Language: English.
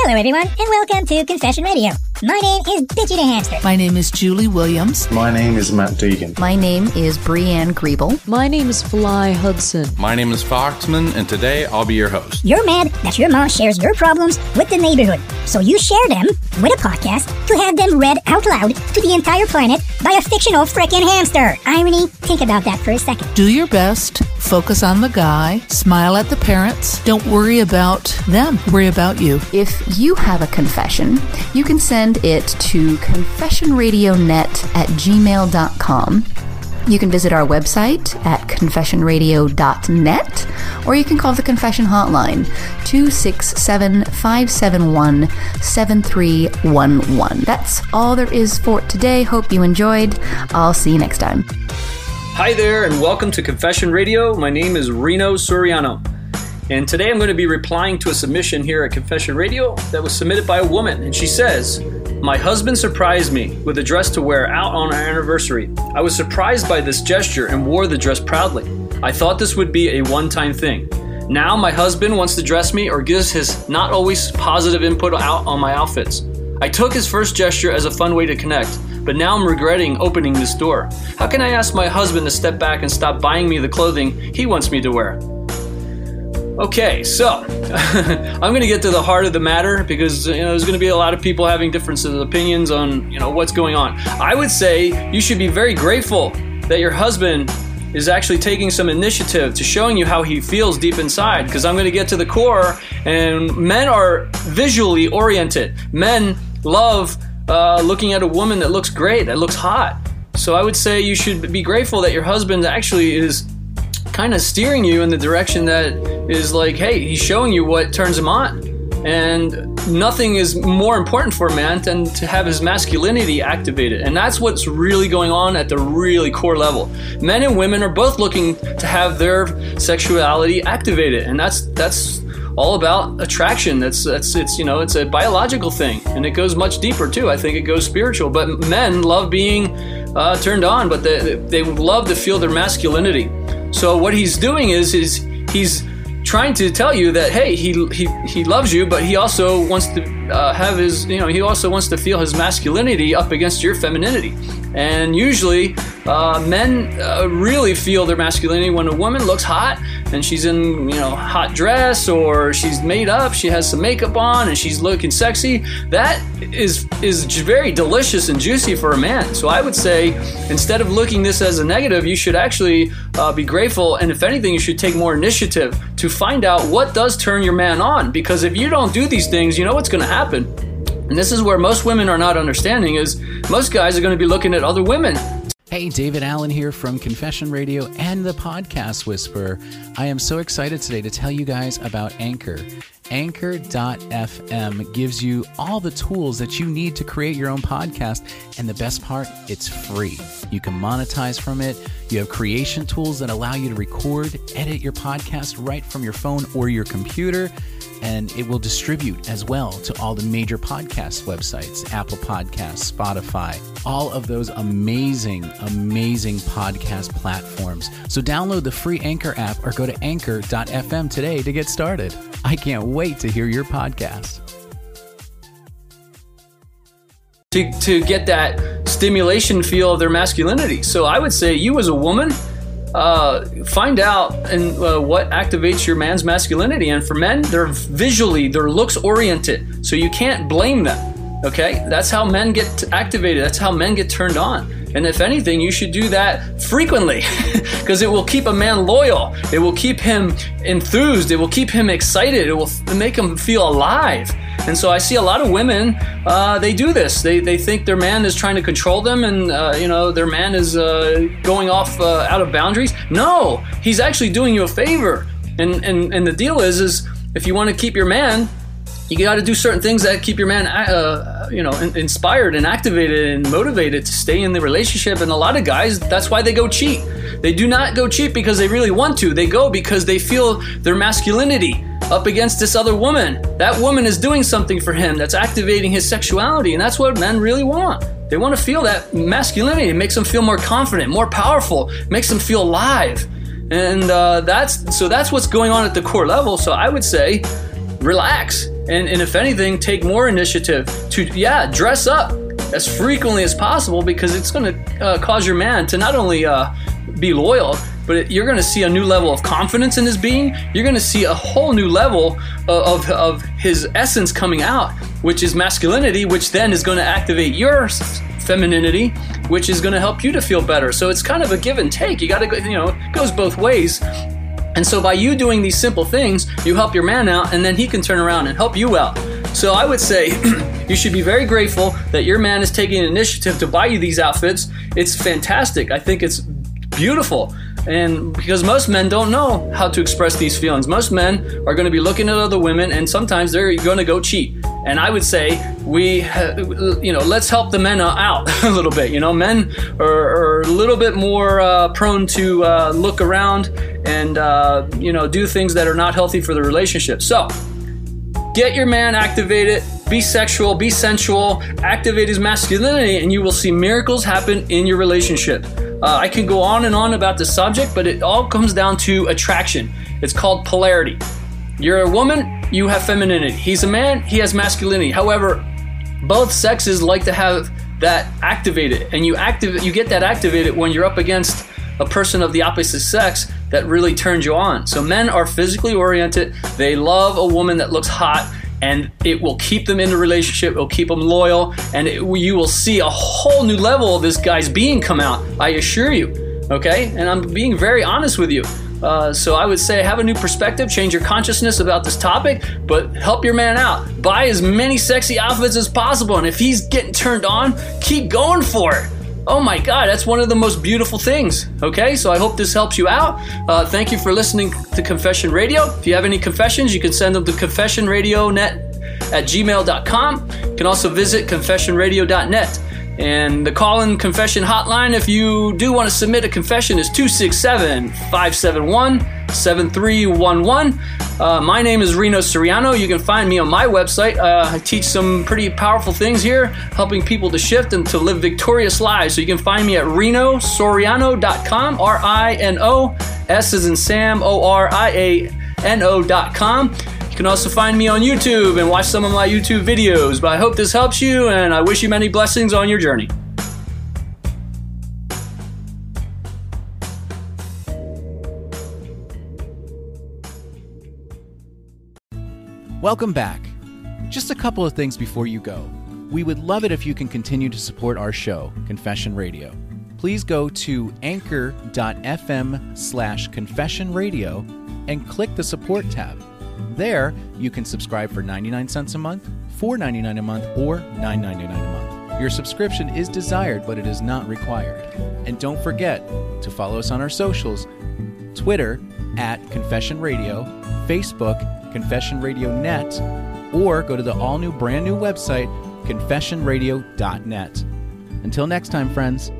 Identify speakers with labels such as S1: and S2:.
S1: Hello, everyone, and welcome to Confession Radio. My name is Bitchy the Hamster.
S2: My name is Julie Williams.
S3: My name is Matt Deegan.
S4: My name is Brianne Griebel.
S5: My name is Fly Hudson.
S6: My name is Foxman, and today I'll be your host.
S1: You're mad that your mom shares your problems with the neighborhood, so you share them with a podcast to have them read out loud to the entire planet by a fictional frickin' hamster. Irony? Think about that for a second.
S2: Do your best. Focus on the guy. Smile at the parents. Don't worry about them. Worry about you.
S4: If you have a confession, you can send it to confessionradionet at gmail.com. You can visit our website at confessionradio.net or you can call the confession hotline 267 571 7311. That's all there is for today. Hope you enjoyed. I'll see you next time.
S7: Hi there, and welcome to Confession Radio. My name is Rino Soriano. And today I'm going to be replying to a submission here at Confession Radio that was submitted by a woman. And she says, My husband surprised me with a dress to wear out on our anniversary. I was surprised by this gesture and wore the dress proudly. I thought this would be a one time thing. Now my husband wants to dress me or gives his not always positive input out on my outfits. I took his first gesture as a fun way to connect, but now I'm regretting opening this door. How can I ask my husband to step back and stop buying me the clothing he wants me to wear? Okay, so I'm going to get to the heart of the matter because you know, there's going to be a lot of people having differences of opinions on you know what's going on. I would say you should be very grateful that your husband is actually taking some initiative to showing you how he feels deep inside because I'm going to get to the core and men are visually oriented. Men love uh, looking at a woman that looks great, that looks hot. So I would say you should be grateful that your husband actually is kind of steering you in the direction that is like, hey, he's showing you what turns him on. And nothing is more important for a man than to have his masculinity activated. And that's what's really going on at the really core level. Men and women are both looking to have their sexuality activated. And that's that's all about attraction. That's that's it's you know it's a biological thing, and it goes much deeper too. I think it goes spiritual. But men love being uh, turned on, but they they love to feel their masculinity. So what he's doing is is he's trying to tell you that hey he he, he loves you but he also wants to uh, have his you know he also wants to feel his masculinity up against your femininity. And usually uh, men uh, really feel their masculinity when a woman looks hot and she's in you know hot dress or she's made up she has some makeup on and she's looking sexy that is is very delicious and juicy for a man. So i would say instead of looking this as a negative you should actually uh, be grateful and if anything you should take more initiative to find out what does turn your man on. Because if you don't do these things you know what's going to happen and this is where most women are not understanding is most guys are going to be looking at other women
S8: Hey, David Allen here from Confession Radio and the Podcast Whisperer. I am so excited today to tell you guys about Anchor. Anchor.fm gives you all the tools that you need to create your own podcast. And the best part, it's free. You can monetize from it. You have creation tools that allow you to record, edit your podcast right from your phone or your computer and it will distribute as well to all the major podcast websites Apple Podcasts, Spotify, all of those amazing, amazing podcast platforms. So download the free Anchor app or go to anchor.fm today to get started. I can't wait to hear your podcast.
S7: To, to get that stimulation feel of their masculinity. So I would say you as a woman, uh, find out and uh, what activates your man's masculinity. And for men, they're visually, they're looks oriented. So you can't blame them. Okay, that's how men get activated. That's how men get turned on. And if anything, you should do that frequently because it will keep a man loyal. It will keep him enthused. It will keep him excited. It will make him feel alive. And so I see a lot of women, uh, they do this. They, they think their man is trying to control them and, uh, you know, their man is uh, going off uh, out of boundaries. No, he's actually doing you a favor. And, and, and the deal is, is if you want to keep your man, you got to do certain things that keep your man, uh, you know, inspired and activated and motivated to stay in the relationship. And a lot of guys, that's why they go cheat. They do not go cheat because they really want to. They go because they feel their masculinity up against this other woman. That woman is doing something for him that's activating his sexuality, and that's what men really want. They want to feel that masculinity. It makes them feel more confident, more powerful, makes them feel alive. And uh, that's so that's what's going on at the core level. So I would say, relax And, and if anything, take more initiative to, yeah, dress up as frequently as possible because it's going to uh, cause your man to not only uh, be loyal, but you're going to see a new level of confidence in his being. You're going to see a whole new level of, of, of his essence coming out, which is masculinity, which then is going to activate your femininity, which is going to help you to feel better. So it's kind of a give and take. You got to go, you know, it goes both ways. And so by you doing these simple things, you help your man out, and then he can turn around and help you out. So I would say you should be very grateful that your man is taking initiative to buy you these outfits. It's fantastic. I think it's beautiful. And because most men don't know how to express these feelings, most men are going to be looking at other women, and sometimes they're going to go cheat. And I would say we, you know, let's help the men out a little bit. You know, men are, are a little bit more uh, prone to uh, look around and uh, you know do things that are not healthy for the relationship. So get your man activated. Be sexual, be sensual, activate his masculinity, and you will see miracles happen in your relationship. Uh, I can go on and on about the subject, but it all comes down to attraction. It's called polarity. You're a woman, you have femininity. He's a man, he has masculinity. However, both sexes like to have that activated, and you you get that activated when you're up against a person of the opposite sex that really turns you on. So men are physically oriented. They love a woman that looks hot and it will keep them in the relationship. It will keep them loyal, and it, you will see a whole new level of this guy's being come out. I assure you. Okay, and I'm being very honest with you. Uh, so I would say have a new perspective, change your consciousness about this topic, but help your man out. Buy as many sexy outfits as possible, and if he's getting turned on, keep going for it. Oh my God, that's one of the most beautiful things. Okay, so I hope this helps you out. Uh, thank you for listening to Confession Radio. If you have any confessions, you can send them to confessionradionet at gmail.com. You can also visit confessionradio.net. And the call in confession hotline, if you do want to submit a confession, is 267 571 7311. Uh, my name is Rino Soriano. You can find me on my website. Uh, I teach some pretty powerful things here, helping people to shift and to live victorious lives. So you can find me at rinosoriano.com, R I N O, S is in Sam, O R I A N O.com. You can also find me on YouTube and watch some of my YouTube videos. But I hope this helps you, and I wish you many blessings on your journey.
S8: Welcome back. Just a couple of things before you go. We would love it if you can continue to support our show, Confession Radio. Please go to anchor.fm slash confession radio and click the support tab. There, you can subscribe for 99 cents a month, $4.99 a month, or $9.99 a month. Your subscription is desired, but it is not required. And don't forget to follow us on our socials Twitter at Confession Radio, Facebook, Confession Radio Net, or go to the all new, brand new website, confessionradio.net. Until next time, friends,